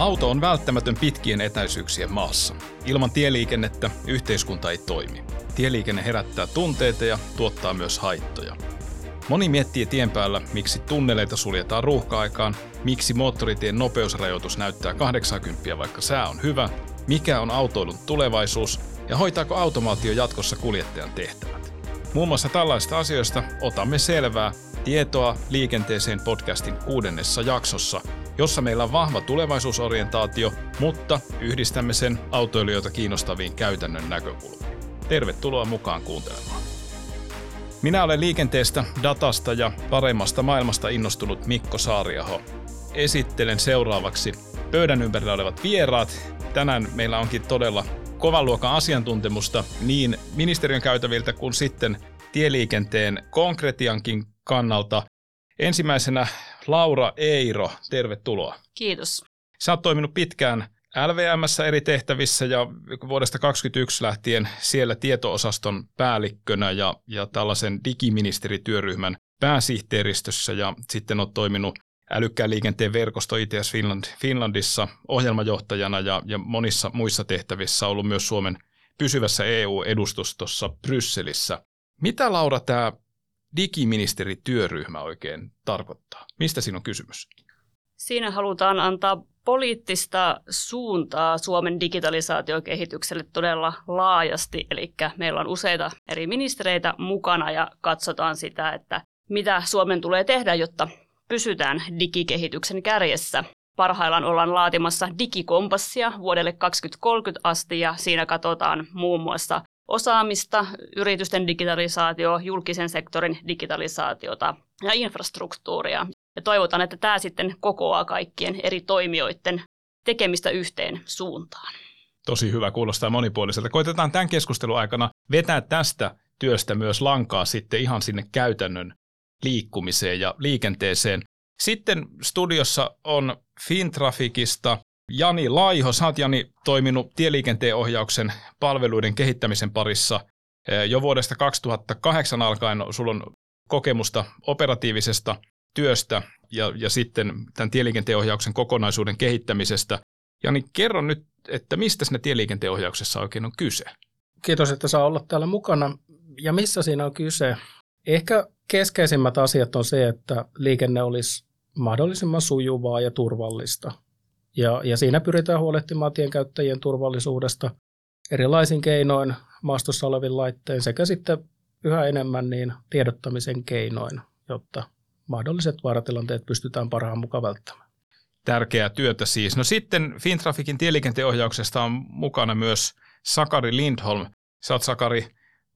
Auto on välttämätön pitkien etäisyyksien maassa. Ilman tieliikennettä yhteiskunta ei toimi. Tieliikenne herättää tunteita ja tuottaa myös haittoja. Moni miettii tien päällä, miksi tunneleita suljetaan ruuhka-aikaan, miksi moottoritien nopeusrajoitus näyttää 80 vaikka sää on hyvä, mikä on autoilun tulevaisuus ja hoitaako automaatio jatkossa kuljettajan tehtävät. Muun muassa tällaista asioista otamme selvää tietoa liikenteeseen podcastin kuudennessa jaksossa, jossa meillä on vahva tulevaisuusorientaatio, mutta yhdistämme sen autoilijoita kiinnostaviin käytännön näkökulmiin. Tervetuloa mukaan kuuntelemaan. Minä olen liikenteestä, datasta ja paremmasta maailmasta innostunut Mikko Saariaho. Esittelen seuraavaksi pöydän ympärillä olevat vieraat. Tänään meillä onkin todella kovan luokan asiantuntemusta niin ministeriön käytäviltä kuin sitten tieliikenteen konkretiankin kannalta. Ensimmäisenä Laura Eiro, tervetuloa. Kiitos. Sä oot toiminut pitkään LVMssä eri tehtävissä ja vuodesta 2021 lähtien siellä tietoosaston päällikkönä ja, ja tällaisen digiministerityöryhmän pääsihteeristössä ja sitten on toiminut älykkään liikenteen verkosto ITS Finland, Finlandissa ohjelmajohtajana ja, ja monissa muissa tehtävissä ollut myös Suomen pysyvässä EU-edustustossa Brysselissä. Mitä Laura tämä digiministerityöryhmä oikein tarkoittaa? Mistä siinä on kysymys? Siinä halutaan antaa poliittista suuntaa Suomen digitalisaatiokehitykselle todella laajasti. Eli meillä on useita eri ministereitä mukana ja katsotaan sitä, että mitä Suomen tulee tehdä, jotta pysytään digikehityksen kärjessä. Parhaillaan ollaan laatimassa digikompassia vuodelle 2030 asti ja siinä katsotaan muun muassa osaamista, yritysten digitalisaatio, julkisen sektorin digitalisaatiota ja infrastruktuuria. Ja toivotaan, että tämä sitten kokoaa kaikkien eri toimijoiden tekemistä yhteen suuntaan. Tosi hyvä, kuulostaa monipuoliselta. Koitetaan tämän keskustelun aikana vetää tästä työstä myös lankaa sitten ihan sinne käytännön liikkumiseen ja liikenteeseen. Sitten studiossa on Fintrafikista Jani Laiho. Sä oot Jani toiminut tieliikenteen ohjauksen palveluiden kehittämisen parissa jo vuodesta 2008 alkaen. Sulla on kokemusta operatiivisesta työstä ja, ja sitten tämän tieliikenteen ohjauksen kokonaisuuden kehittämisestä. Jani, kerro nyt, että mistä siinä tieliikenteen ohjauksessa oikein on kyse? Kiitos, että saa olla täällä mukana. Ja missä siinä on kyse? Ehkä keskeisimmät asiat on se, että liikenne olisi mahdollisimman sujuvaa ja turvallista. Ja, ja siinä pyritään huolehtimaan tienkäyttäjien turvallisuudesta erilaisin keinoin maastossa olevin laittein sekä sitten yhä enemmän niin tiedottamisen keinoin, jotta mahdolliset vaaratilanteet pystytään parhaan mukaan välttämään. Tärkeää työtä siis. No sitten Fintrafikin tieliikenteen ohjauksesta on mukana myös Sakari Lindholm. Oot Sakari,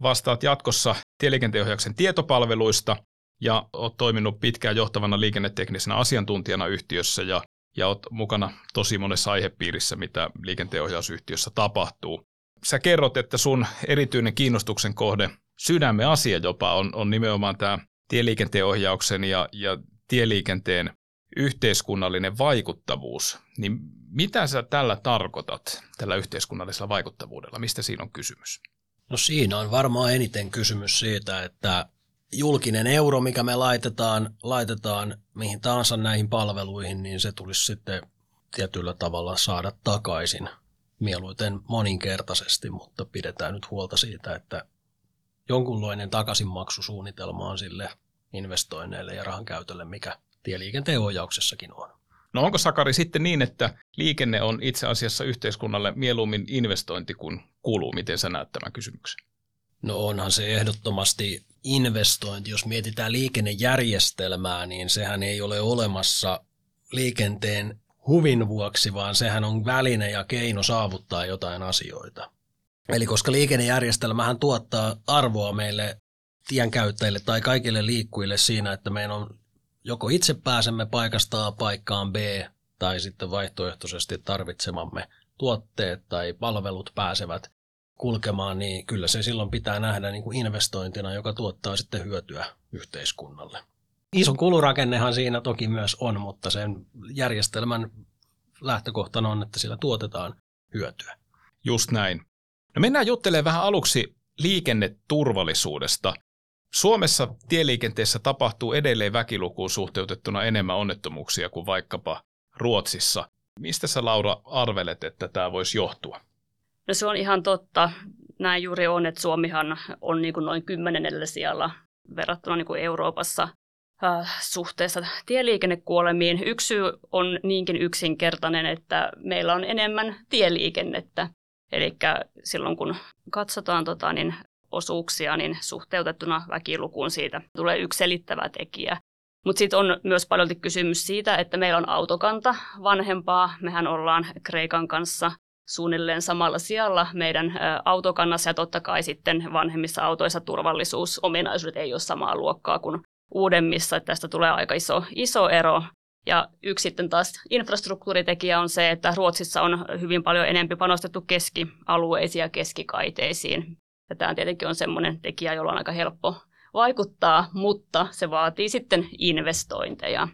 vastaat jatkossa tieliikenteen ohjauksen tietopalveluista ja oot toiminut pitkään johtavana liikenneteknisenä asiantuntijana yhtiössä ja, ja oot mukana tosi monessa aihepiirissä, mitä liikenteenohjausyhtiössä tapahtuu. Sä kerrot, että sun erityinen kiinnostuksen kohde, sydämen asia jopa, on, on nimenomaan tämä tieliikenteen ohjauksen ja, ja tieliikenteen yhteiskunnallinen vaikuttavuus, niin mitä sä tällä tarkoitat, tällä yhteiskunnallisella vaikuttavuudella? Mistä siinä on kysymys? No siinä on varmaan eniten kysymys siitä, että julkinen euro, mikä me laitetaan, laitetaan mihin tahansa näihin palveluihin, niin se tulisi sitten tietyllä tavalla saada takaisin mieluiten moninkertaisesti, mutta pidetään nyt huolta siitä, että jonkunlainen takaisinmaksusuunnitelma on sille investoinneille ja rahan käytölle, mikä tieliikenteen ohjauksessakin on. No onko Sakari sitten niin, että liikenne on itse asiassa yhteiskunnalle mieluummin investointi kuin kulu? Miten sä näet tämän kysymyksen? No onhan se ehdottomasti investointi. Jos mietitään liikennejärjestelmää, niin sehän ei ole olemassa liikenteen huvin vuoksi, vaan sehän on väline ja keino saavuttaa jotain asioita. Eli koska liikennejärjestelmähän tuottaa arvoa meille tienkäyttäjille tai kaikille liikkujille siinä, että meidän on joko itse pääsemme paikasta A paikkaan B tai sitten vaihtoehtoisesti tarvitsemamme tuotteet tai palvelut pääsevät kulkemaan, niin kyllä se silloin pitää nähdä niin kuin investointina, joka tuottaa sitten hyötyä yhteiskunnalle. Iso kulurakennehan siinä toki myös on, mutta sen järjestelmän lähtökohtana on, että sillä tuotetaan hyötyä. Just näin. No mennään juttelemaan vähän aluksi liikenneturvallisuudesta. Suomessa tieliikenteessä tapahtuu edelleen väkilukuun suhteutettuna enemmän onnettomuuksia kuin vaikkapa Ruotsissa. Mistä sä Laura arvelet, että tämä voisi johtua? No se on ihan totta. Näin juuri on, että Suomihan on niin kuin noin kymmenennellä sijalla verrattuna niin kuin Euroopassa äh, suhteessa tieliikennekuolemiin. Yksi syy on niinkin yksinkertainen, että meillä on enemmän tieliikennettä. Eli silloin kun katsotaan tota, niin osuuksia, niin suhteutettuna väkilukuun siitä tulee yksi selittävä tekijä. Mutta sitten on myös paljon kysymys siitä, että meillä on autokanta vanhempaa. Mehän ollaan Kreikan kanssa suunnilleen samalla sijalla meidän autokannassa ja totta kai sitten vanhemmissa autoissa turvallisuusominaisuudet ei ole samaa luokkaa kuin uudemmissa. Että tästä tulee aika iso, iso ero. Ja yksi sitten taas infrastruktuuritekijä on se, että Ruotsissa on hyvin paljon enempi panostettu keskialueisiin ja keskikaiteisiin. Ja tämä tietenkin on sellainen tekijä, jolla on aika helppo vaikuttaa, mutta se vaatii sitten investointeja.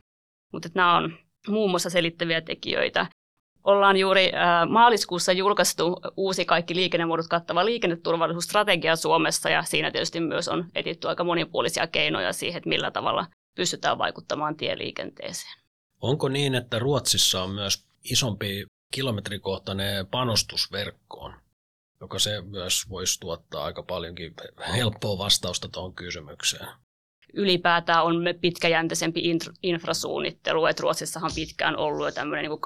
Mutta nämä on muun muassa selittäviä tekijöitä. Ollaan juuri maaliskuussa julkaistu uusi kaikki liikennemuodot kattava liikenneturvallisuusstrategia Suomessa ja siinä tietysti myös on etitty aika monipuolisia keinoja siihen, että millä tavalla pystytään vaikuttamaan tieliikenteeseen. Onko niin, että Ruotsissa on myös isompi kilometrikohtainen panostusverkkoon? joka se myös voisi tuottaa aika paljonkin helppoa vastausta tuohon kysymykseen. Ylipäätään on pitkäjänteisempi infrasuunnittelu, että Ruotsissahan pitkään ollut jo tämmöinen niin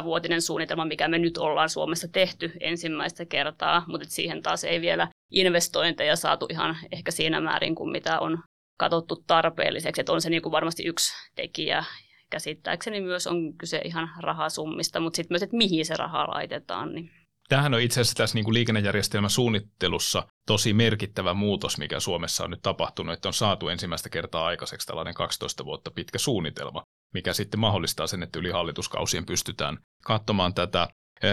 12-vuotinen suunnitelma, mikä me nyt ollaan Suomessa tehty ensimmäistä kertaa, mutta siihen taas ei vielä investointeja saatu ihan ehkä siinä määrin kuin mitä on katsottu tarpeelliseksi, että on se niin kuin varmasti yksi tekijä. Käsittääkseni myös on kyse ihan rahasummista, mutta sitten myös, että mihin se raha laitetaan, niin Tämähän on itse asiassa tässä niin kuin liikennejärjestelmän suunnittelussa tosi merkittävä muutos, mikä Suomessa on nyt tapahtunut, että on saatu ensimmäistä kertaa aikaiseksi tällainen 12 vuotta pitkä suunnitelma, mikä sitten mahdollistaa sen, että yli hallituskausien pystytään katsomaan tätä.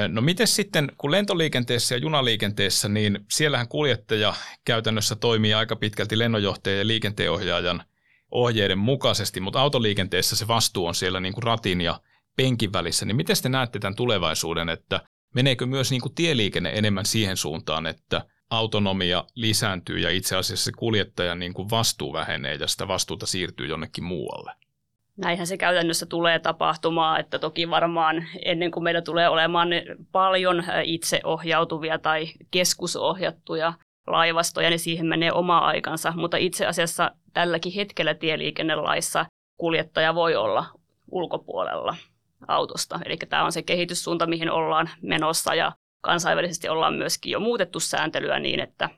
No miten sitten, kun lentoliikenteessä ja junaliikenteessä, niin siellähän kuljettaja käytännössä toimii aika pitkälti lennonjohtajan ja liikenteenohjaajan ohjeiden mukaisesti, mutta autoliikenteessä se vastuu on siellä niin kuin ratin ja penkin välissä, niin miten te näette tämän tulevaisuuden, että Meneekö myös niin kuin tieliikenne enemmän siihen suuntaan, että autonomia lisääntyy ja itse asiassa se kuljettajan niin kuin vastuu vähenee ja sitä vastuuta siirtyy jonnekin muualle? Näinhän se käytännössä tulee tapahtumaan, että toki varmaan ennen kuin meillä tulee olemaan paljon itseohjautuvia tai keskusohjattuja laivastoja, niin siihen menee oma aikansa. Mutta itse asiassa tälläkin hetkellä tieliikennelaissa kuljettaja voi olla ulkopuolella autosta. Eli tämä on se kehityssuunta, mihin ollaan menossa ja kansainvälisesti ollaan myöskin jo muutettu sääntelyä niin, että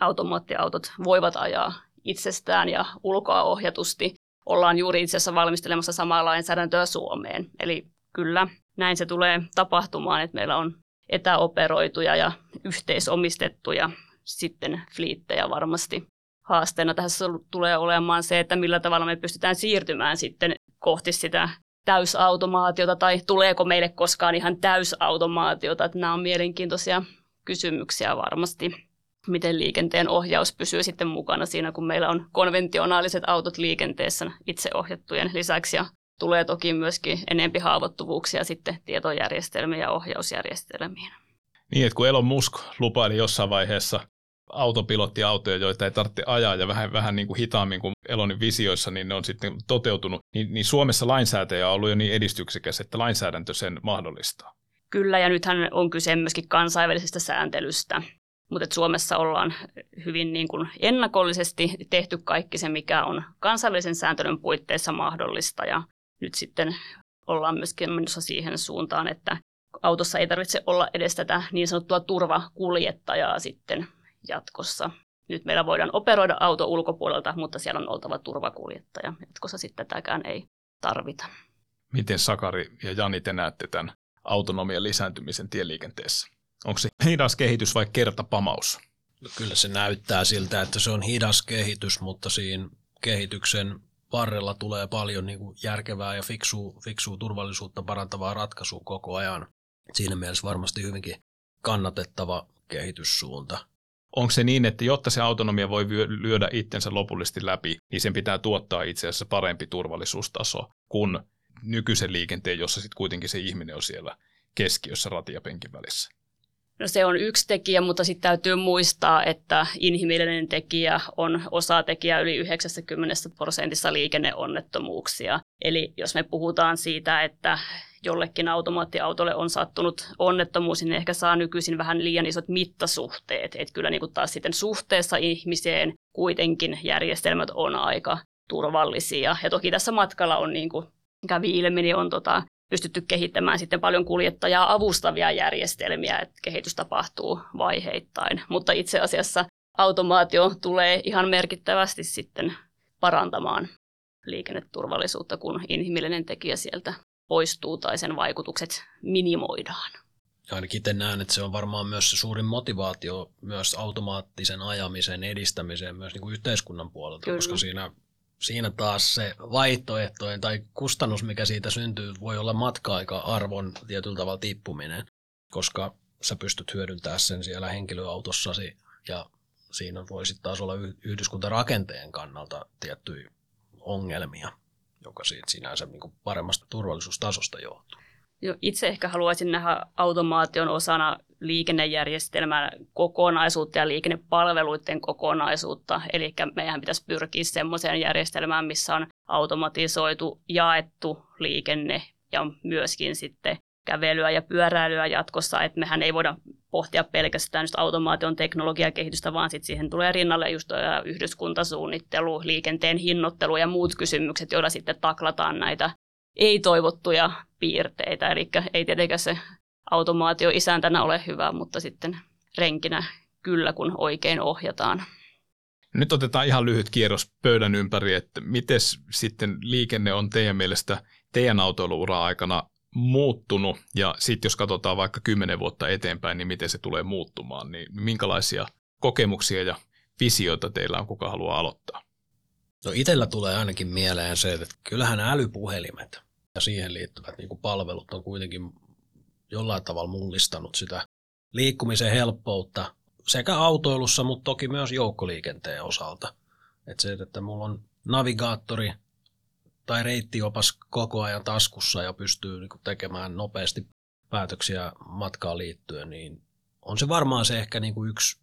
automaattiautot voivat ajaa itsestään ja ulkoa ohjatusti. Ollaan juuri itse asiassa valmistelemassa samaa lainsäädäntöä Suomeen. Eli kyllä näin se tulee tapahtumaan, että meillä on etäoperoituja ja yhteisomistettuja sitten fliittejä varmasti. Haasteena tässä tulee olemaan se, että millä tavalla me pystytään siirtymään sitten kohti sitä täysautomaatiota tai tuleeko meille koskaan ihan täysautomaatiota. Että nämä on mielenkiintoisia kysymyksiä varmasti, miten liikenteen ohjaus pysyy sitten mukana siinä, kun meillä on konventionaaliset autot liikenteessä itseohjattujen lisäksi ja tulee toki myöskin enempi haavoittuvuuksia sitten tietojärjestelmiin ja ohjausjärjestelmiin. Niin, että kun Elon Musk lupaili jossain vaiheessa autopilottiautoja, joita ei tarvitse ajaa ja vähän, vähän niin kuin hitaammin kuin Elonin visioissa, niin ne on sitten toteutunut. Niin, niin Suomessa lainsäätäjä on ollut jo niin edistyksekäs, että lainsäädäntö sen mahdollistaa. Kyllä, ja nythän on kyse myöskin kansainvälisestä sääntelystä. Mutta Suomessa ollaan hyvin niin kuin ennakollisesti tehty kaikki se, mikä on kansainvälisen sääntelyn puitteissa mahdollista. Ja nyt sitten ollaan myöskin menossa siihen suuntaan, että autossa ei tarvitse olla edes tätä niin sanottua turvakuljettajaa sitten jatkossa. Nyt meillä voidaan operoida auto ulkopuolelta, mutta siellä on oltava turvakuljettaja. Jatkossa sitten tätäkään ei tarvita. Miten Sakari ja Jani te näette tämän autonomian lisääntymisen tieliikenteessä? Onko se hidas kehitys vai kertapamaus? No kyllä se näyttää siltä, että se on hidas kehitys, mutta siinä kehityksen varrella tulee paljon niin kuin järkevää ja fiksua, fiksua turvallisuutta parantavaa ratkaisua koko ajan. Siinä mielessä varmasti hyvinkin kannatettava kehityssuunta onko se niin, että jotta se autonomia voi lyödä itsensä lopullisesti läpi, niin sen pitää tuottaa itse asiassa parempi turvallisuustaso kuin nykyisen liikenteen, jossa sitten kuitenkin se ihminen on siellä keskiössä ratiapenkin välissä? No se on yksi tekijä, mutta sitten täytyy muistaa, että inhimillinen tekijä on osatekijä yli 90 prosentissa liikenneonnettomuuksia. Eli jos me puhutaan siitä, että jollekin automaattiautolle on sattunut onnettomuus, niin ehkä saa nykyisin vähän liian isot mittasuhteet. Että kyllä niin kuin taas sitten suhteessa ihmiseen kuitenkin järjestelmät on aika turvallisia. Ja toki tässä matkalla on, niin kuin kävi ilmi, niin on tota, pystytty kehittämään sitten paljon kuljettajaa avustavia järjestelmiä, että kehitys tapahtuu vaiheittain. Mutta itse asiassa automaatio tulee ihan merkittävästi sitten parantamaan liikenneturvallisuutta, kun inhimillinen tekijä sieltä poistuu tai sen vaikutukset minimoidaan. Ja ainakin itse näen, että se on varmaan myös se suurin motivaatio myös automaattisen ajamisen edistämiseen myös niin kuin yhteiskunnan puolelta, Kyllä. koska siinä, siinä taas se vaihtoehtojen tai kustannus, mikä siitä syntyy, voi olla matka-aika-arvon tietyllä tavalla tippuminen, koska sä pystyt hyödyntämään sen siellä henkilöautossasi ja siinä voi sitten taas olla yhdyskuntarakenteen kannalta tiettyjä ongelmia, joka siitä sinänsä niin paremmasta turvallisuustasosta johtuu. Jo, itse ehkä haluaisin nähdä automaation osana liikennejärjestelmän kokonaisuutta ja liikennepalveluiden kokonaisuutta. Eli meidän pitäisi pyrkiä sellaiseen järjestelmään, missä on automatisoitu, jaettu liikenne ja myöskin sitten kävelyä ja pyöräilyä jatkossa, että mehän ei voida pohtia pelkästään just automaation teknologiakehitystä, vaan sitten siihen tulee rinnalle just yhdyskuntasuunnittelu, liikenteen hinnoittelu ja muut kysymykset, joilla sitten taklataan näitä ei-toivottuja piirteitä. Eli ei tietenkään se automaatio isäntänä ole hyvä, mutta sitten renkinä kyllä, kun oikein ohjataan. Nyt otetaan ihan lyhyt kierros pöydän ympäri, että miten sitten liikenne on teidän mielestä teidän autoiluura aikana muuttunut ja sitten jos katsotaan vaikka kymmenen vuotta eteenpäin, niin miten se tulee muuttumaan, niin minkälaisia kokemuksia ja visioita teillä on, kuka haluaa aloittaa? No itsellä tulee ainakin mieleen se, että kyllähän älypuhelimet ja siihen liittyvät niin palvelut on kuitenkin jollain tavalla mullistanut sitä liikkumisen helppoutta sekä autoilussa, mutta toki myös joukkoliikenteen osalta. Että se, että mulla on navigaattori tai reittiopas koko ajan taskussa ja pystyy niin tekemään nopeasti päätöksiä matkaan liittyen, niin on se varmaan se ehkä niin kuin yksi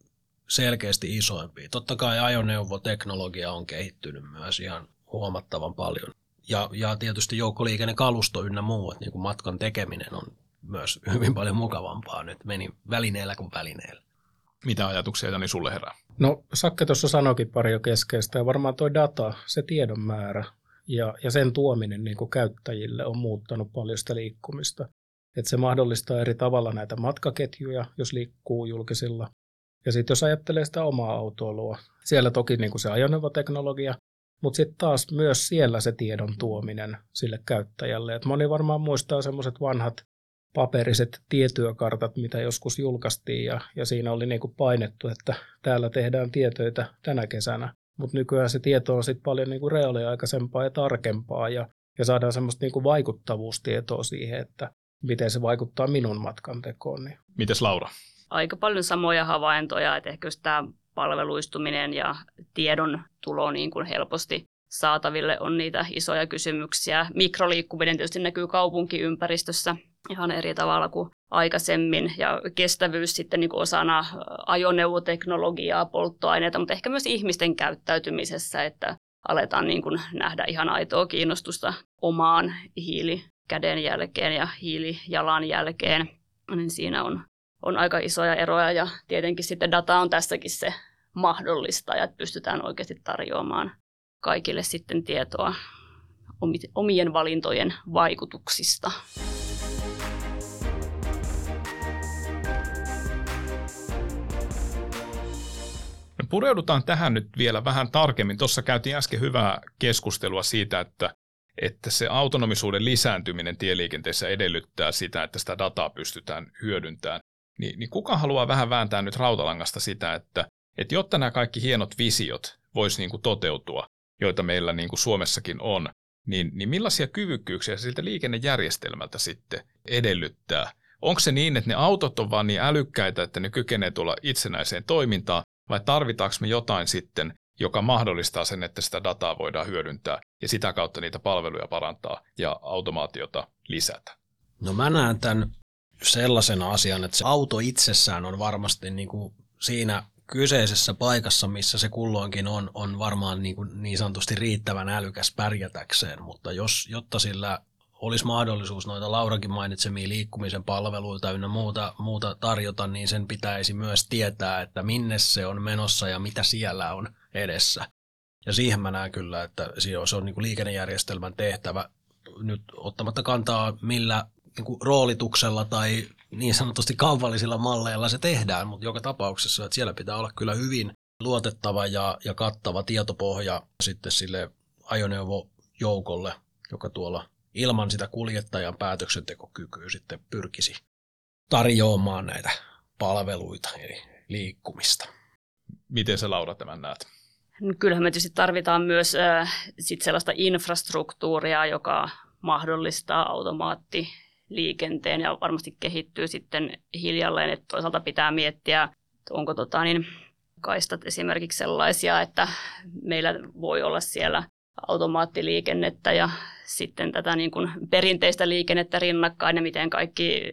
selkeästi isoimpi. Totta kai ajoneuvoteknologia on kehittynyt myös ihan huomattavan paljon. Ja, ja tietysti joukkoliikennekalusto ynnä muu, että niin kuin matkan tekeminen on myös hyvin paljon mukavampaa nyt meni välineellä kuin välineellä. Mitä ajatuksia Jani sulle herää? No Sakke tuossa sanoikin pari jo keskeistä ja varmaan tuo data, se tiedon määrä ja, ja sen tuominen niin kuin käyttäjille on muuttanut paljon sitä liikkumista. Että se mahdollistaa eri tavalla näitä matkaketjuja, jos liikkuu julkisilla. Ja sitten jos ajattelee sitä omaa autoilua, siellä toki niin kuin se ajoneuvoteknologia, mutta sitten taas myös siellä se tiedon tuominen sille käyttäjälle. Et moni varmaan muistaa semmoiset vanhat paperiset tietyökartat, mitä joskus julkaistiin ja, ja siinä oli niin kuin painettu, että täällä tehdään tietöitä tänä kesänä. Mutta nykyään se tieto on sitten paljon niinku reaaliaikaisempaa ja tarkempaa ja, ja saadaan semmoista niinku vaikuttavuustietoa siihen, että miten se vaikuttaa minun matkan tekoon. Niin. Mites Laura? Aika paljon samoja havaintoja, että ehkä tämä palveluistuminen ja tiedon tulo niin kuin helposti saataville on niitä isoja kysymyksiä. Mikroliikkuminen tietysti näkyy kaupunkiympäristössä ihan eri tavalla kuin aikaisemmin ja kestävyys sitten niin kuin osana ajoneuvoteknologiaa, polttoaineita, mutta ehkä myös ihmisten käyttäytymisessä, että aletaan niin kuin nähdä ihan aitoa kiinnostusta omaan hiilikädenjälkeen ja hiilijalanjälkeen, niin siinä on, on aika isoja eroja ja tietenkin sitten data on tässäkin se mahdollista ja pystytään oikeasti tarjoamaan kaikille sitten tietoa omien valintojen vaikutuksista. Pureudutaan tähän nyt vielä vähän tarkemmin. Tuossa käytiin äsken hyvää keskustelua siitä, että, että se autonomisuuden lisääntyminen tieliikenteessä edellyttää sitä, että sitä dataa pystytään hyödyntämään. Ni, niin kuka haluaa vähän vääntää nyt rautalangasta sitä, että, että jotta nämä kaikki hienot visiot voisi niin kuin toteutua, joita meillä niin kuin Suomessakin on, niin, niin millaisia kyvykkyyksiä siltä liikennejärjestelmältä sitten edellyttää? Onko se niin, että ne autot on vaan niin älykkäitä, että ne kykenee tulla itsenäiseen toimintaan, vai tarvitaanko me jotain sitten, joka mahdollistaa sen, että sitä dataa voidaan hyödyntää ja sitä kautta niitä palveluja parantaa ja automaatiota lisätä? No mä näen tämän sellaisena asian, että se auto itsessään on varmasti niin kuin siinä kyseisessä paikassa, missä se kulloinkin on, on varmaan niin, kuin niin sanotusti riittävän älykäs pärjätäkseen, mutta jos, jotta sillä olisi mahdollisuus noita Laurakin mainitsemia liikkumisen palveluita ynnä muuta, muuta tarjota, niin sen pitäisi myös tietää, että minne se on menossa ja mitä siellä on edessä. Ja siihen mä näen kyllä, että se on niin kuin liikennejärjestelmän tehtävä nyt ottamatta kantaa millä niin kuin roolituksella tai niin sanotusti kaupallisilla malleilla se tehdään, mutta joka tapauksessa, että siellä pitää olla kyllä hyvin luotettava ja, ja kattava tietopohja sitten sille ajoneuvojoukolle, joka tuolla ilman sitä kuljettajan päätöksentekokykyä sitten pyrkisi tarjoamaan näitä palveluita, eli liikkumista. Miten sä Laura tämän näet? No kyllähän me tietysti tarvitaan myös äh, sit sellaista infrastruktuuria, joka mahdollistaa automaattiliikenteen ja varmasti kehittyy sitten hiljalleen. Että toisaalta pitää miettiä, että onko tota, niin, kaistat esimerkiksi sellaisia, että meillä voi olla siellä automaattiliikennettä ja sitten tätä niin kuin perinteistä liikennettä rinnakkain ja miten kaikki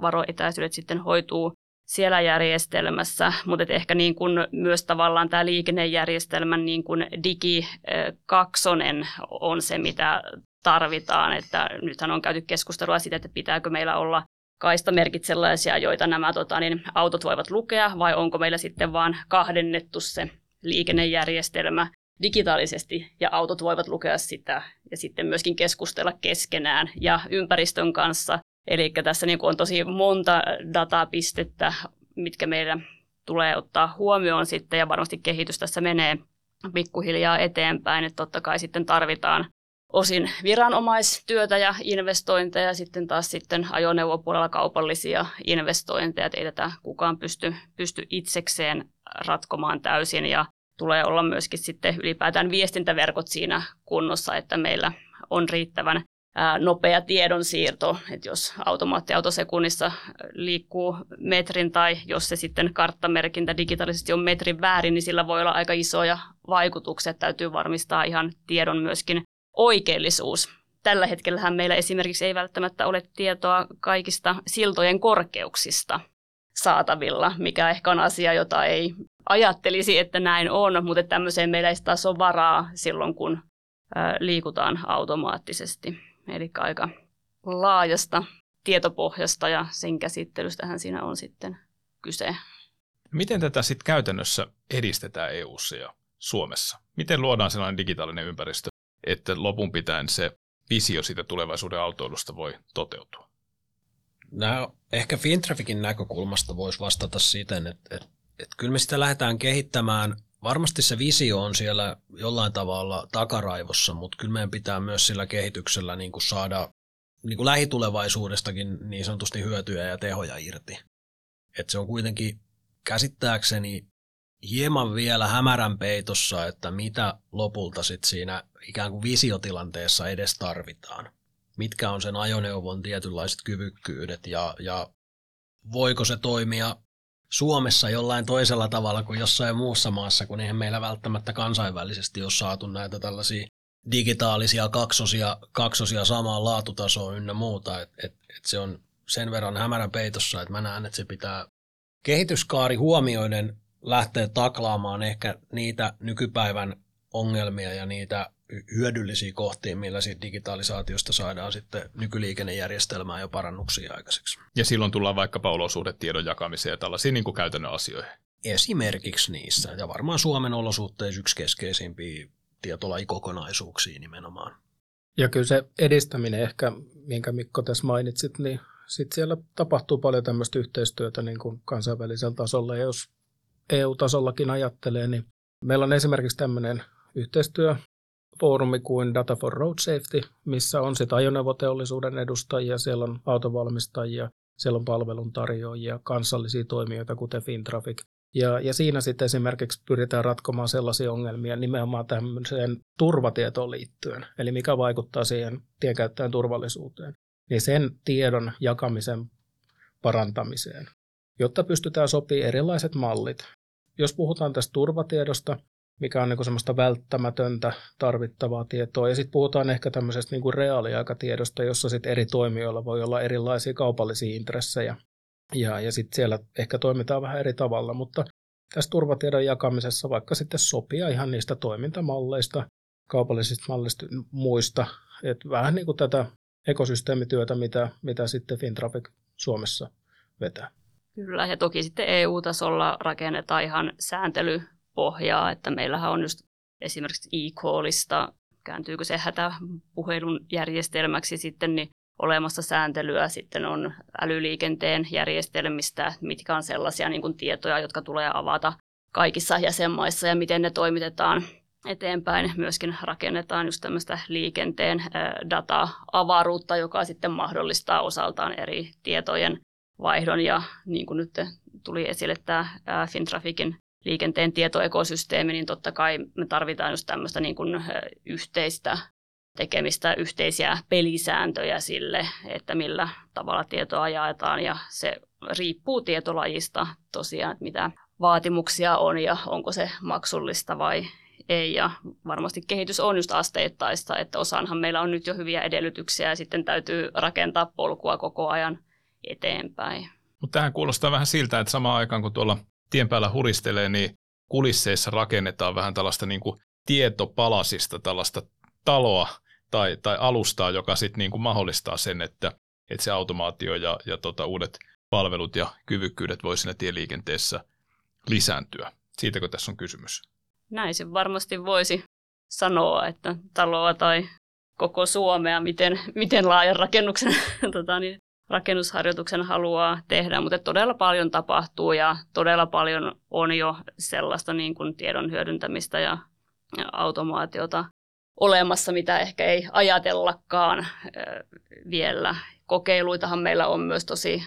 varoetäisyydet sitten hoituu siellä järjestelmässä, mutta ehkä niin kuin myös tavallaan tämä liikennejärjestelmän niin kuin digikaksonen on se, mitä tarvitaan. Että nythän on käyty keskustelua siitä, että pitääkö meillä olla kaistamerkit sellaisia, joita nämä tota, niin autot voivat lukea, vai onko meillä sitten vaan kahdennettu se liikennejärjestelmä digitaalisesti, ja autot voivat lukea sitä, ja sitten myöskin keskustella keskenään ja ympäristön kanssa. Eli tässä niin on tosi monta datapistettä, mitkä meidän tulee ottaa huomioon sitten, ja varmasti kehitys tässä menee pikkuhiljaa eteenpäin, että totta kai sitten tarvitaan osin viranomaistyötä ja investointeja, sitten taas sitten ajoneuvopuolella kaupallisia investointeja, että ei tätä kukaan pysty, pysty itsekseen ratkomaan täysin ja tulee olla myöskin sitten ylipäätään viestintäverkot siinä kunnossa, että meillä on riittävän nopea tiedonsiirto, että jos automaattiauto sekunnissa liikkuu metrin tai jos se sitten karttamerkintä digitaalisesti on metrin väärin, niin sillä voi olla aika isoja vaikutuksia. Täytyy varmistaa ihan tiedon myöskin oikeellisuus. Tällä hetkellä meillä esimerkiksi ei välttämättä ole tietoa kaikista siltojen korkeuksista saatavilla, mikä ehkä on asia, jota ei ajattelisi, että näin on, mutta tämmöiseen meillä ei taas ole varaa silloin, kun liikutaan automaattisesti. Eli aika laajasta tietopohjasta ja sen käsittelystähän siinä on sitten kyse. Miten tätä sitten käytännössä edistetään EU:ssa ja Suomessa? Miten luodaan sellainen digitaalinen ympäristö, että lopun pitäen se visio siitä tulevaisuuden autoilusta voi toteutua? No, ehkä Fintraficin näkökulmasta voisi vastata siten, että, että, että kyllä me sitä lähdetään kehittämään. Varmasti se visio on siellä jollain tavalla takaraivossa, mutta kyllä meidän pitää myös sillä kehityksellä niin kuin saada niin kuin lähitulevaisuudestakin niin sanotusti hyötyä ja tehoja irti. että se on kuitenkin käsittääkseni hieman vielä hämärän peitossa, että mitä lopulta sit siinä ikään kuin visiotilanteessa edes tarvitaan. Mitkä on sen ajoneuvon tietynlaiset kyvykkyydet ja, ja voiko se toimia Suomessa jollain toisella tavalla kuin jossain muussa maassa, kun eihän meillä välttämättä kansainvälisesti ole saatu näitä tällaisia digitaalisia kaksosia, kaksosia samaan laatutasoon ynnä muuta. Et, et, et se on sen verran hämärän peitossa, että mä näen, että se pitää kehityskaari huomioiden lähteä taklaamaan ehkä niitä nykypäivän ongelmia ja niitä hyödyllisiä kohtia, millä siitä digitalisaatiosta saadaan sitten nykyliikennejärjestelmään jo parannuksia aikaiseksi. Ja silloin tullaan vaikkapa olosuhdetiedon jakamiseen ja tällaisiin niin kuin käytännön asioihin. Esimerkiksi niissä, ja varmaan Suomen olosuhteissa yksi keskeisimpiä tietolajikokonaisuuksia nimenomaan. Ja kyllä se edistäminen ehkä, minkä Mikko tässä mainitsit, niin sitten siellä tapahtuu paljon tämmöistä yhteistyötä niin kuin kansainvälisellä tasolla. Ja jos EU-tasollakin ajattelee, niin meillä on esimerkiksi tämmöinen yhteistyöfoorumi kuin Data for Road Safety, missä on sitten ajoneuvoteollisuuden edustajia, siellä on autovalmistajia, siellä on palveluntarjoajia, kansallisia toimijoita, kuten Fintraffic. Ja, ja siinä sitten esimerkiksi pyritään ratkomaan sellaisia ongelmia nimenomaan tämmöiseen turvatietoon liittyen, eli mikä vaikuttaa siihen tienkäyttäjän turvallisuuteen, niin sen tiedon jakamisen parantamiseen jotta pystytään sopimaan erilaiset mallit. Jos puhutaan tästä turvatiedosta, mikä on niin semmoista välttämätöntä tarvittavaa tietoa, ja sitten puhutaan ehkä tämmöisestä niin reaaliaikatiedosta, jossa sitten eri toimijoilla voi olla erilaisia kaupallisia intressejä, ja, ja sitten siellä ehkä toimitaan vähän eri tavalla, mutta tässä turvatiedon jakamisessa vaikka sitten sopia ihan niistä toimintamalleista, kaupallisista mallista muista, että vähän niin kuin tätä ekosysteemityötä, mitä, mitä sitten Fintraffic Suomessa vetää. Kyllä, ja toki sitten EU-tasolla rakennetaan ihan sääntelypohjaa, että meillähän on just esimerkiksi e-callista, kääntyykö se hätäpuhelun järjestelmäksi sitten, niin olemassa sääntelyä sitten on älyliikenteen järjestelmistä, mitkä on sellaisia niin kuin tietoja, jotka tulee avata kaikissa jäsenmaissa ja miten ne toimitetaan eteenpäin. Myöskin rakennetaan just tämmöistä liikenteen data-avaruutta, joka sitten mahdollistaa osaltaan eri tietojen vaihdon ja niin kuin nyt tuli esille tämä Fintraficin liikenteen tietoekosysteemi, niin totta kai me tarvitaan just tämmöistä niin kuin yhteistä tekemistä, yhteisiä pelisääntöjä sille, että millä tavalla tietoa jaetaan ja se riippuu tietolajista tosiaan, että mitä vaatimuksia on ja onko se maksullista vai ei. Ja varmasti kehitys on just asteittaista, että osanhan meillä on nyt jo hyviä edellytyksiä ja sitten täytyy rakentaa polkua koko ajan eteenpäin. Mutta tähän kuulostaa vähän siltä, että samaan aikaan kun tuolla tien päällä huristelee, niin kulisseissa rakennetaan vähän tällaista niin kuin tietopalasista tällaista taloa tai, tai alustaa, joka sitten niin kuin mahdollistaa sen, että, että se automaatio ja, ja tota uudet palvelut ja kyvykkyydet voi siinä tieliikenteessä lisääntyä. Siitäkö tässä on kysymys? Näin se varmasti voisi sanoa, että taloa tai koko Suomea, miten, miten laajan rakennuksen tota, niin, rakennusharjoituksen haluaa tehdä, mutta todella paljon tapahtuu ja todella paljon on jo sellaista niin kuin tiedon hyödyntämistä ja, automaatiota olemassa, mitä ehkä ei ajatellakaan vielä. Kokeiluitahan meillä on myös tosi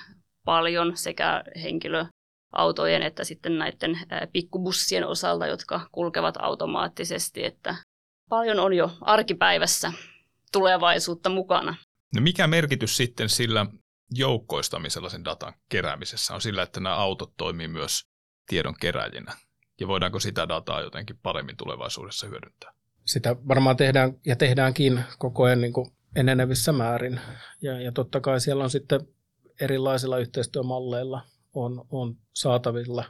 paljon sekä henkilöautojen että sitten näiden pikkubussien osalta, jotka kulkevat automaattisesti, että paljon on jo arkipäivässä tulevaisuutta mukana. No mikä merkitys sitten sillä joukkoistamisella sen datan keräämisessä on sillä, että nämä autot toimii myös tiedon keräjinä? Ja voidaanko sitä dataa jotenkin paremmin tulevaisuudessa hyödyntää? Sitä varmaan tehdään ja tehdäänkin koko ajan niin kuin enenevissä määrin. Ja, ja totta kai siellä on sitten erilaisilla yhteistyömalleilla on, on saatavilla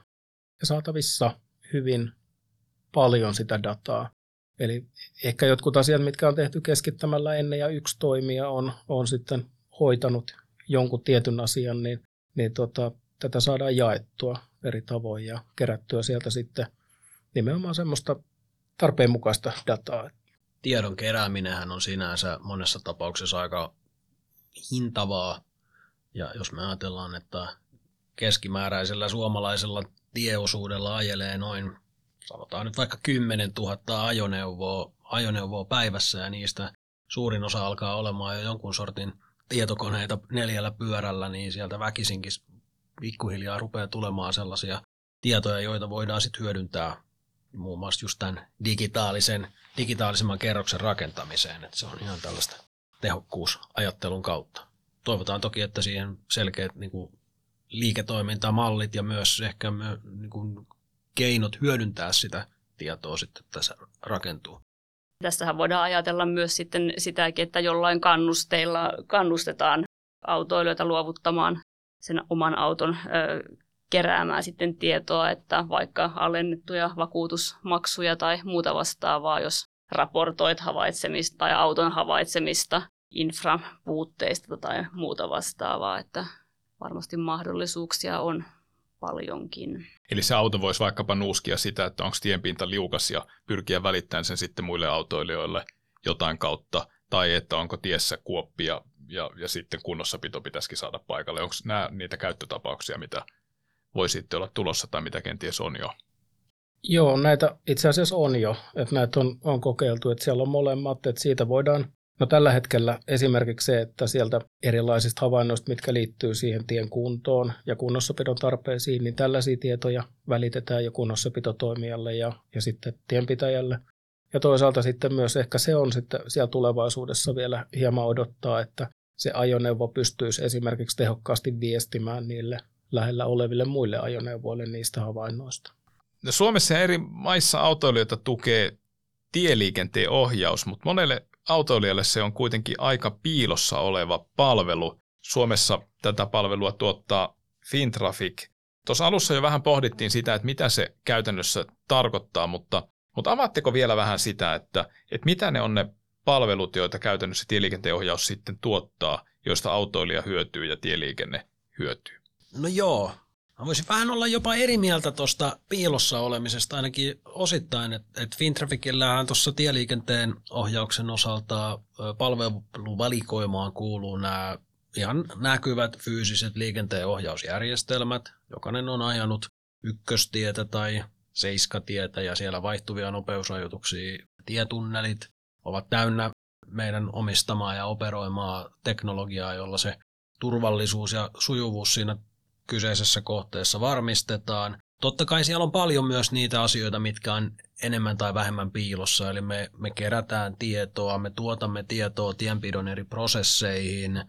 ja saatavissa hyvin paljon sitä dataa. Eli ehkä jotkut asiat, mitkä on tehty keskittämällä ennen ja yksi toimija on, on sitten hoitanut jonkun tietyn asian, niin, niin tota, tätä saadaan jaettua eri tavoin ja kerättyä sieltä sitten nimenomaan semmoista tarpeenmukaista dataa. Tiedon kerääminenhän on sinänsä monessa tapauksessa aika hintavaa. Ja jos me ajatellaan, että keskimääräisellä suomalaisella tieosuudella ajelee noin, sanotaan nyt vaikka 10 000 ajoneuvoa, ajoneuvoa päivässä ja niistä suurin osa alkaa olemaan jo jonkun sortin tietokoneita neljällä pyörällä, niin sieltä väkisinkin pikkuhiljaa rupeaa tulemaan sellaisia tietoja, joita voidaan sitten hyödyntää muun muassa just tämän digitaalisen, digitaalisemman kerroksen rakentamiseen. Että se on ihan tällaista tehokkuusajattelun kautta. Toivotaan toki, että siihen selkeät niin kuin, liiketoimintamallit ja myös ehkä niin kuin, keinot hyödyntää sitä tietoa sitten tässä rakentuu. Tässähän voidaan ajatella myös sitten sitäkin, että jollain kannusteilla kannustetaan autoilijoita luovuttamaan sen oman auton ö, keräämään sitten tietoa, että vaikka alennettuja vakuutusmaksuja tai muuta vastaavaa, jos raportoit havaitsemista tai auton havaitsemista infrapuutteista tai muuta vastaavaa, että varmasti mahdollisuuksia on paljonkin. Eli se auto voisi vaikkapa nuuskia sitä, että onko tienpinta liukas ja pyrkiä välittämään sen sitten muille autoilijoille jotain kautta, tai että onko tiessä kuoppia ja, ja sitten kunnossapito pitäisikin saada paikalle. Onko nämä niitä käyttötapauksia, mitä voi sitten olla tulossa tai mitä kenties on jo? Joo, näitä itse asiassa on jo, että näitä on, on kokeiltu, että siellä on molemmat, että siitä voidaan No tällä hetkellä esimerkiksi se, että sieltä erilaisista havainnoista, mitkä liittyy siihen tien kuntoon ja kunnossapidon tarpeisiin, niin tällaisia tietoja välitetään jo kunnossapitotoimijalle ja, ja sitten tienpitäjälle. Ja toisaalta sitten myös ehkä se on sitten siellä tulevaisuudessa vielä hieman odottaa, että se ajoneuvo pystyisi esimerkiksi tehokkaasti viestimään niille lähellä oleville muille ajoneuvoille niistä havainnoista. No Suomessa ja eri maissa autoilijoita tukee tieliikenteen ohjaus, mutta monelle autoilijalle se on kuitenkin aika piilossa oleva palvelu. Suomessa tätä palvelua tuottaa Fintraffic. Tuossa alussa jo vähän pohdittiin sitä, että mitä se käytännössä tarkoittaa, mutta, mutta avaatteko vielä vähän sitä, että, että mitä ne on ne palvelut, joita käytännössä tieliikenteen ohjaus sitten tuottaa, joista autoilija hyötyy ja tieliikenne hyötyy? No joo, Mä voisin vähän olla jopa eri mieltä tuosta piilossa olemisesta ainakin osittain, että et Fintraficillähän tuossa tieliikenteen ohjauksen osalta palveluvalikoimaan kuuluu nämä ihan näkyvät fyysiset liikenteen ohjausjärjestelmät. Jokainen on ajanut ykköstietä tai seiskatietä ja siellä vaihtuvia nopeusrajoituksia. Tietunnelit ovat täynnä meidän omistamaa ja operoimaa teknologiaa, jolla se turvallisuus ja sujuvuus siinä kyseisessä kohteessa varmistetaan. Totta kai siellä on paljon myös niitä asioita, mitkä on enemmän tai vähemmän piilossa, eli me, me kerätään tietoa, me tuotamme tietoa tienpidon eri prosesseihin,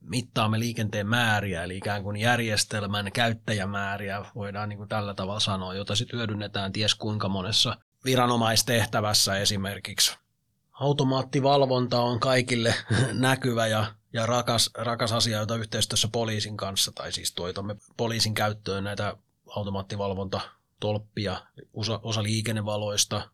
mittaamme liikenteen määriä, eli ikään kuin järjestelmän käyttäjämääriä, voidaan niin kuin tällä tavalla sanoa, jota sitten hyödynnetään ties kuinka monessa viranomaistehtävässä esimerkiksi. Automaattivalvonta on kaikille näkyvä ja ja rakas, rakas asia, jota yhteistyössä poliisin kanssa, tai siis toitamme poliisin käyttöön näitä automaattivalvontatolppia, osa, osa liikennevaloista,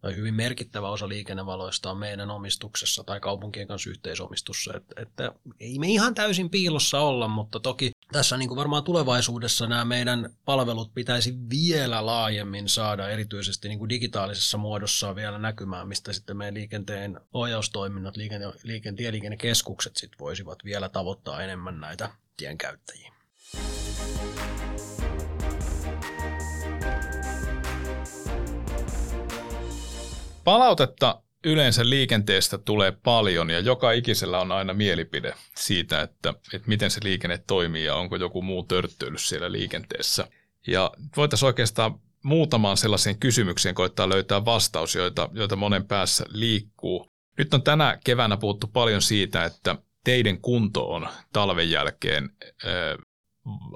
tai hyvin merkittävä osa liikennevaloista on meidän omistuksessa tai kaupunkien kanssa yhteisomistussa. Että, että ei me ihan täysin piilossa olla, mutta toki tässä niin kuin varmaan tulevaisuudessa nämä meidän palvelut pitäisi vielä laajemmin saada erityisesti niin kuin digitaalisessa muodossa vielä näkymään, mistä sitten meidän liikenteen ohjaustoiminnot, liikenne, liikenne, tieliikennekeskukset sit voisivat vielä tavoittaa enemmän näitä tienkäyttäjiä. Palautetta yleensä liikenteestä tulee paljon ja joka ikisellä on aina mielipide siitä, että, että miten se liikenne toimii ja onko joku muu törttöily siellä liikenteessä. Ja voitaisiin oikeastaan muutamaan sellaiseen kysymykseen koittaa löytää vastaus, joita, joita monen päässä liikkuu. Nyt on tänä keväänä puhuttu paljon siitä, että teidän kunto on talven jälkeen äh,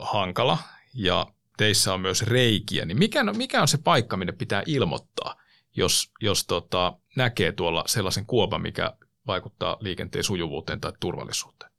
hankala ja teissä on myös reikiä. Niin mikä, mikä on se paikka, minne pitää ilmoittaa, jos, jos tota, näkee tuolla sellaisen kuopan, mikä vaikuttaa liikenteen sujuvuuteen tai turvallisuuteen?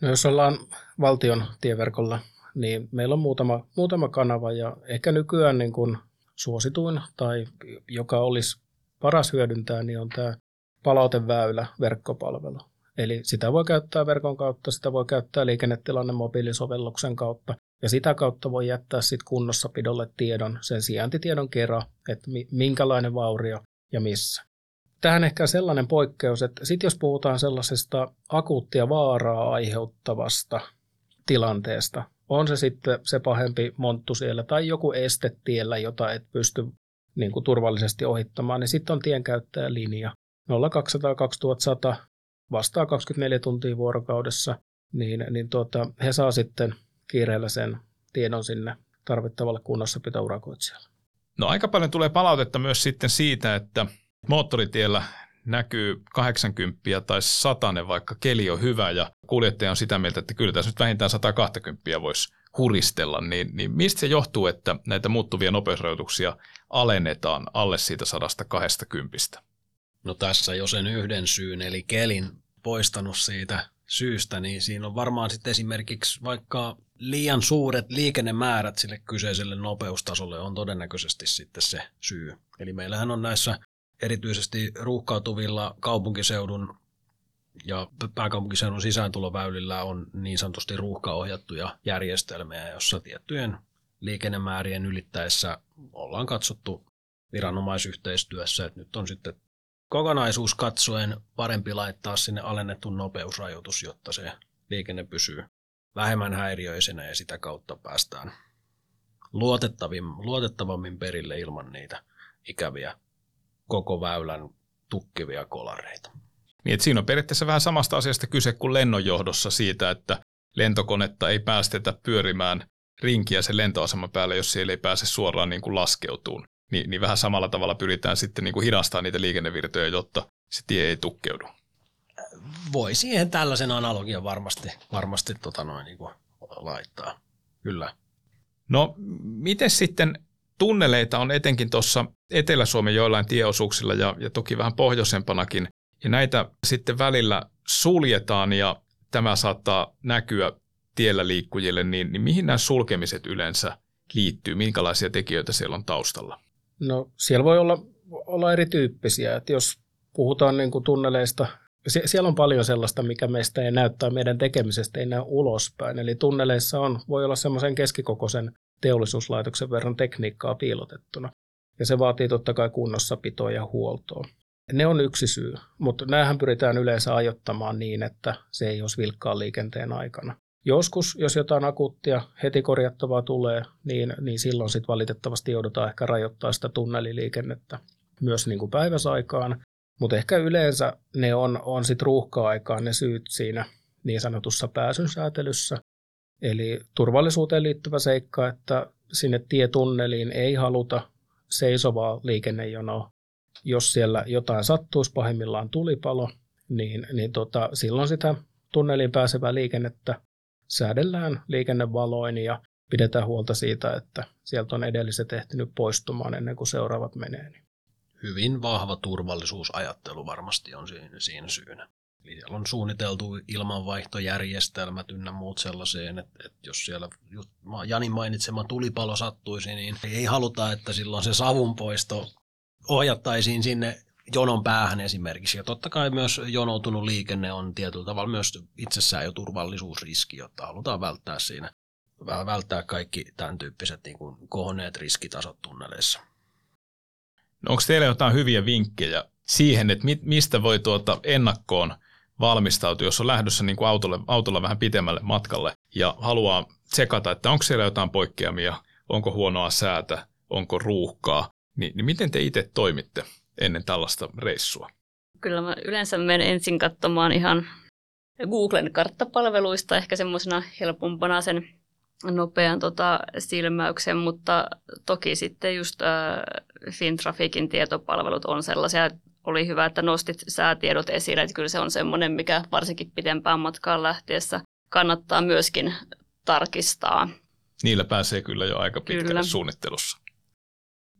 No jos ollaan valtion tieverkolla, niin meillä on muutama, muutama kanava ja ehkä nykyään niin kuin suosituin tai joka olisi paras hyödyntää, niin on tämä palauteväylä verkkopalvelu. Eli sitä voi käyttää verkon kautta, sitä voi käyttää liikennetilanne mobiilisovelluksen kautta ja sitä kautta voi jättää sitten kunnossapidolle tiedon, sen sijaintitiedon kerran, että minkälainen vaurio ja missä. Tähän ehkä sellainen poikkeus, että sitten jos puhutaan sellaisesta akuuttia vaaraa aiheuttavasta tilanteesta, on se sitten se pahempi monttu siellä tai joku este tiellä, jota et pysty niin kuin turvallisesti ohittamaan, niin sitten on tienkäyttäjälinja 0200 2100 vastaa 24 tuntia vuorokaudessa, niin, niin tuota, he saa sitten kiireellä sen tiedon sinne tarvittavalle kunnossapitourakoitsijalle. No aika paljon tulee palautetta myös sitten siitä, että moottoritiellä näkyy 80 tai 100, vaikka keli on hyvä ja kuljettaja on sitä mieltä, että kyllä tässä nyt vähintään 120 voisi huristella, niin, niin mistä se johtuu, että näitä muuttuvia nopeusrajoituksia alennetaan alle siitä 120? No tässä jo sen yhden syyn, eli kelin poistanut siitä syystä, niin siinä on varmaan sitten esimerkiksi vaikka liian suuret liikennemäärät sille kyseiselle nopeustasolle on todennäköisesti sitten se syy. Eli meillähän on näissä erityisesti ruuhkautuvilla kaupunkiseudun ja pääkaupunkiseudun sisääntuloväylillä on niin sanotusti ruuhkaohjattuja järjestelmiä, jossa tiettyjen liikennemäärien ylittäessä ollaan katsottu viranomaisyhteistyössä, että nyt on sitten kokonaisuus katsoen parempi laittaa sinne alennettu nopeusrajoitus, jotta se liikenne pysyy vähemmän häiriöisenä ja sitä kautta päästään luotettavammin perille ilman niitä ikäviä koko väylän tukkivia kolareita. Niin, että siinä on periaatteessa vähän samasta asiasta kyse kuin lennonjohdossa siitä, että lentokonetta ei päästetä pyörimään rinkiä sen lentoaseman päälle, jos siellä ei pääse suoraan niin kuin laskeutuun. Niin, niin vähän samalla tavalla pyritään sitten niin kuin hidastamaan niitä liikennevirtoja, jotta se tie ei tukkeudu. Voi siihen tällaisen analogian varmasti, varmasti tota noin niin kuin laittaa. Kyllä. No, miten sitten tunneleita on etenkin tuossa Etelä-Suomen joillain tieosuuksilla ja, ja toki vähän pohjoisempanakin. Ja näitä sitten välillä suljetaan ja tämä saattaa näkyä tiellä liikkujille, niin, niin mihin nämä sulkemiset yleensä liittyy? Minkälaisia tekijöitä siellä on taustalla? No siellä voi olla, olla erityyppisiä. Että jos puhutaan niin kuin tunneleista, Sie- siellä on paljon sellaista, mikä meistä ei näyttää meidän tekemisestä ei näy ulospäin. Eli tunneleissa on, voi olla semmoisen keskikokoisen teollisuuslaitoksen verran tekniikkaa piilotettuna. Ja se vaatii totta kai kunnossapitoa ja huoltoa. Ne on yksi syy, mutta näähän pyritään yleensä ajottamaan niin, että se ei olisi vilkkaan liikenteen aikana. Joskus, jos jotain akuuttia heti korjattavaa tulee, niin, niin silloin sitten valitettavasti joudutaan ehkä rajoittaa sitä tunneliliikennettä myös niin kuin päiväsaikaan. Mutta ehkä yleensä ne on, on sitten ruuhka-aikaan ne syyt siinä niin sanotussa pääsyn säätelyssä. Eli turvallisuuteen liittyvä seikka, että sinne tietunneliin ei haluta seisovaa liikennejonoa. Jos siellä jotain sattuisi, pahimmillaan tulipalo, niin, niin tota, silloin sitä tunneliin pääsevää liikennettä säädellään liikennevaloin ja pidetään huolta siitä, että sieltä on edelliset ehtinyt poistumaan ennen kuin seuraavat menee. Hyvin vahva turvallisuusajattelu varmasti on siinä, syynä. Eli siellä on suunniteltu ilmanvaihtojärjestelmät ynnä muut sellaiseen, että, että jos siellä Janin mainitsema tulipalo sattuisi, niin ei haluta, että silloin se savunpoisto ohjattaisiin sinne jonon päähän esimerkiksi. Ja totta kai myös jonoutunut liikenne on tietyllä tavalla myös itsessään jo turvallisuusriski, jotta halutaan välttää siinä välttää kaikki tämän tyyppiset niin kuin kohonneet riskitasot tunneleissa. No onko teillä jotain hyviä vinkkejä siihen, että mistä voi tuota ennakkoon valmistautua, jos on lähdössä niin kuin autolle, autolla vähän pitemmälle matkalle ja haluaa tsekata, että onko siellä jotain poikkeamia, onko huonoa säätä, onko ruuhkaa, niin, niin miten te itse toimitte ennen tällaista reissua? Kyllä mä yleensä menen ensin katsomaan ihan Googlen karttapalveluista ehkä semmoisena helpompana sen nopean tota, silmäyksen, mutta toki sitten just äh, Fintrafikin tietopalvelut on sellaisia, oli hyvä, että nostit säätiedot esille, että kyllä se on semmoinen, mikä varsinkin pitempään matkaan lähtiessä kannattaa myöskin tarkistaa. Niillä pääsee kyllä jo aika pitkälle kyllä. suunnittelussa.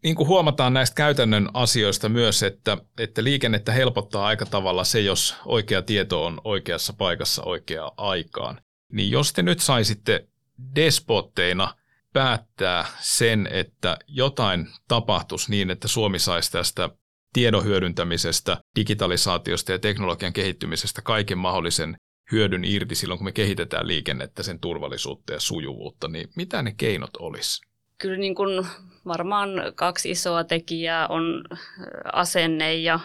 Niin kuin huomataan näistä käytännön asioista myös, että, että liikennettä helpottaa aika tavalla se, jos oikea tieto on oikeassa paikassa oikeaan aikaan. Niin jos te nyt saisitte despotteina päättää sen, että jotain tapahtuisi niin, että Suomi saisi tästä tiedon hyödyntämisestä, digitalisaatiosta ja teknologian kehittymisestä kaiken mahdollisen hyödyn irti silloin, kun me kehitetään liikennettä, sen turvallisuutta ja sujuvuutta, niin mitä ne keinot olisi? Kyllä niin kuin varmaan kaksi isoa tekijää on asenne ja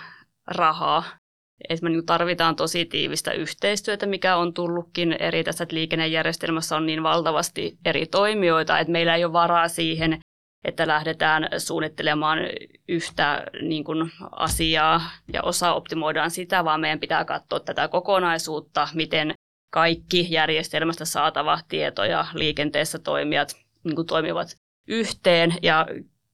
rahaa. Et me niin tarvitaan tosi tiivistä yhteistyötä, mikä on tullutkin eri tässä, että liikennejärjestelmässä on niin valtavasti eri toimijoita, että meillä ei ole varaa siihen, että lähdetään suunnittelemaan yhtä niin kuin, asiaa ja osa optimoidaan sitä, vaan meidän pitää katsoa tätä kokonaisuutta, miten kaikki järjestelmästä saatava tieto ja liikenteessä toimijat niin kuin, toimivat yhteen. Ja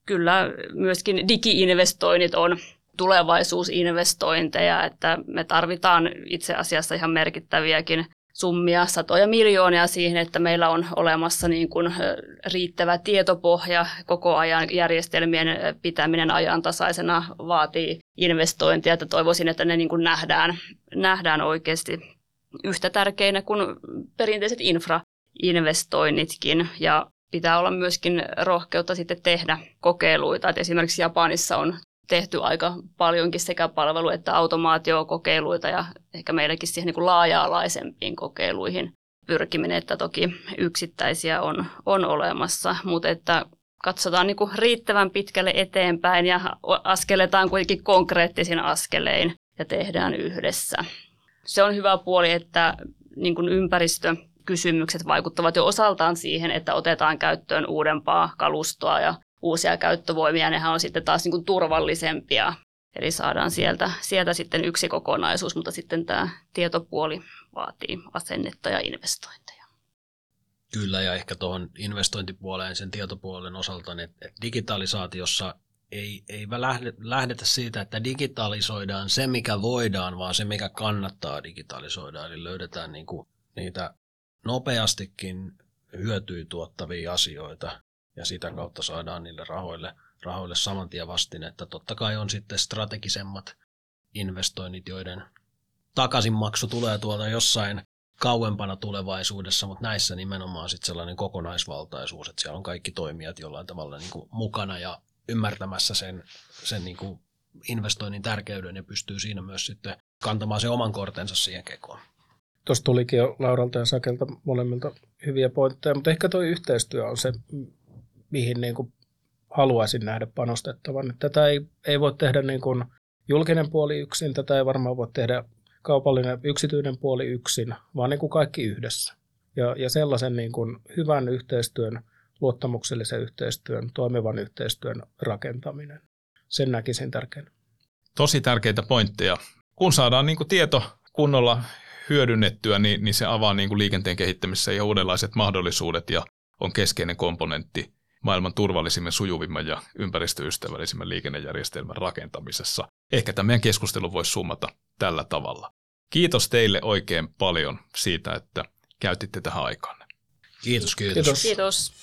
kyllä myöskin digiinvestoinnit on tulevaisuusinvestointeja, että me tarvitaan itse asiassa ihan merkittäviäkin summia, satoja miljoonia siihen, että meillä on olemassa niin kuin riittävä tietopohja, koko ajan järjestelmien pitäminen ajantasaisena vaatii investointia, että toivoisin, että ne niin kuin nähdään, nähdään oikeasti yhtä tärkeinä kuin perinteiset infrainvestoinnitkin ja pitää olla myöskin rohkeutta sitten tehdä kokeiluita. Että esimerkiksi Japanissa on tehty aika paljonkin sekä palvelu- että automaatiokokeiluita ja ehkä meilläkin siihen niin kuin laaja-alaisempiin kokeiluihin pyrkiminen, että toki yksittäisiä on, on olemassa, mutta että katsotaan niin kuin riittävän pitkälle eteenpäin ja askeletaan kuitenkin konkreettisin askelein ja tehdään yhdessä. Se on hyvä puoli, että niin kuin ympäristökysymykset vaikuttavat jo osaltaan siihen, että otetaan käyttöön uudempaa kalustoa ja uusia käyttövoimia, nehän on sitten taas niin kuin turvallisempia. Eli saadaan sieltä, sieltä sitten yksi kokonaisuus, mutta sitten tämä tietopuoli vaatii asennetta ja investointeja. Kyllä, ja ehkä tuohon investointipuoleen sen tietopuolen osalta, että digitalisaatiossa ei, ei lähdetä siitä, että digitalisoidaan se, mikä voidaan, vaan se, mikä kannattaa digitalisoida. Eli löydetään niin kuin niitä nopeastikin hyötyä tuottavia asioita, ja sitä kautta saadaan niille rahoille, rahoille saman tien vastinetta. Totta kai on sitten strategisemmat investoinnit, joiden takaisinmaksu tulee tuolta jossain kauempana tulevaisuudessa, mutta näissä nimenomaan sitten sellainen kokonaisvaltaisuus, että siellä on kaikki toimijat jollain tavalla niin kuin mukana ja ymmärtämässä sen, sen niin kuin investoinnin tärkeyden ja pystyy siinä myös sitten kantamaan se oman kortensa siihen kekoon. Tuossa tulikin jo Lauralta ja Sakelta molemmilta hyviä pointteja, mutta ehkä tuo yhteistyö on se, mihin niin kuin haluaisin nähdä panostettavan. Tätä ei, ei voi tehdä niin kuin julkinen puoli yksin, tätä ei varmaan voi tehdä kaupallinen yksityinen puoli yksin, vaan niin kuin kaikki yhdessä. Ja, ja sellaisen niin kuin hyvän yhteistyön, luottamuksellisen yhteistyön, toimivan yhteistyön rakentaminen. Sen näkisin tärkeänä. Tosi tärkeitä pointteja. Kun saadaan niin kuin tieto kunnolla hyödynnettyä, niin, niin se avaa niin kuin liikenteen kehittämisessä ja uudenlaiset mahdollisuudet ja on keskeinen komponentti maailman turvallisimman, sujuvimman ja ympäristöystävällisimmän liikennejärjestelmän rakentamisessa. Ehkä tämän meidän keskustelun voisi summata tällä tavalla. Kiitos teille oikein paljon siitä, että käytitte tähän aikaan. Kiitos, kiitos. Kiitos. Kiitos.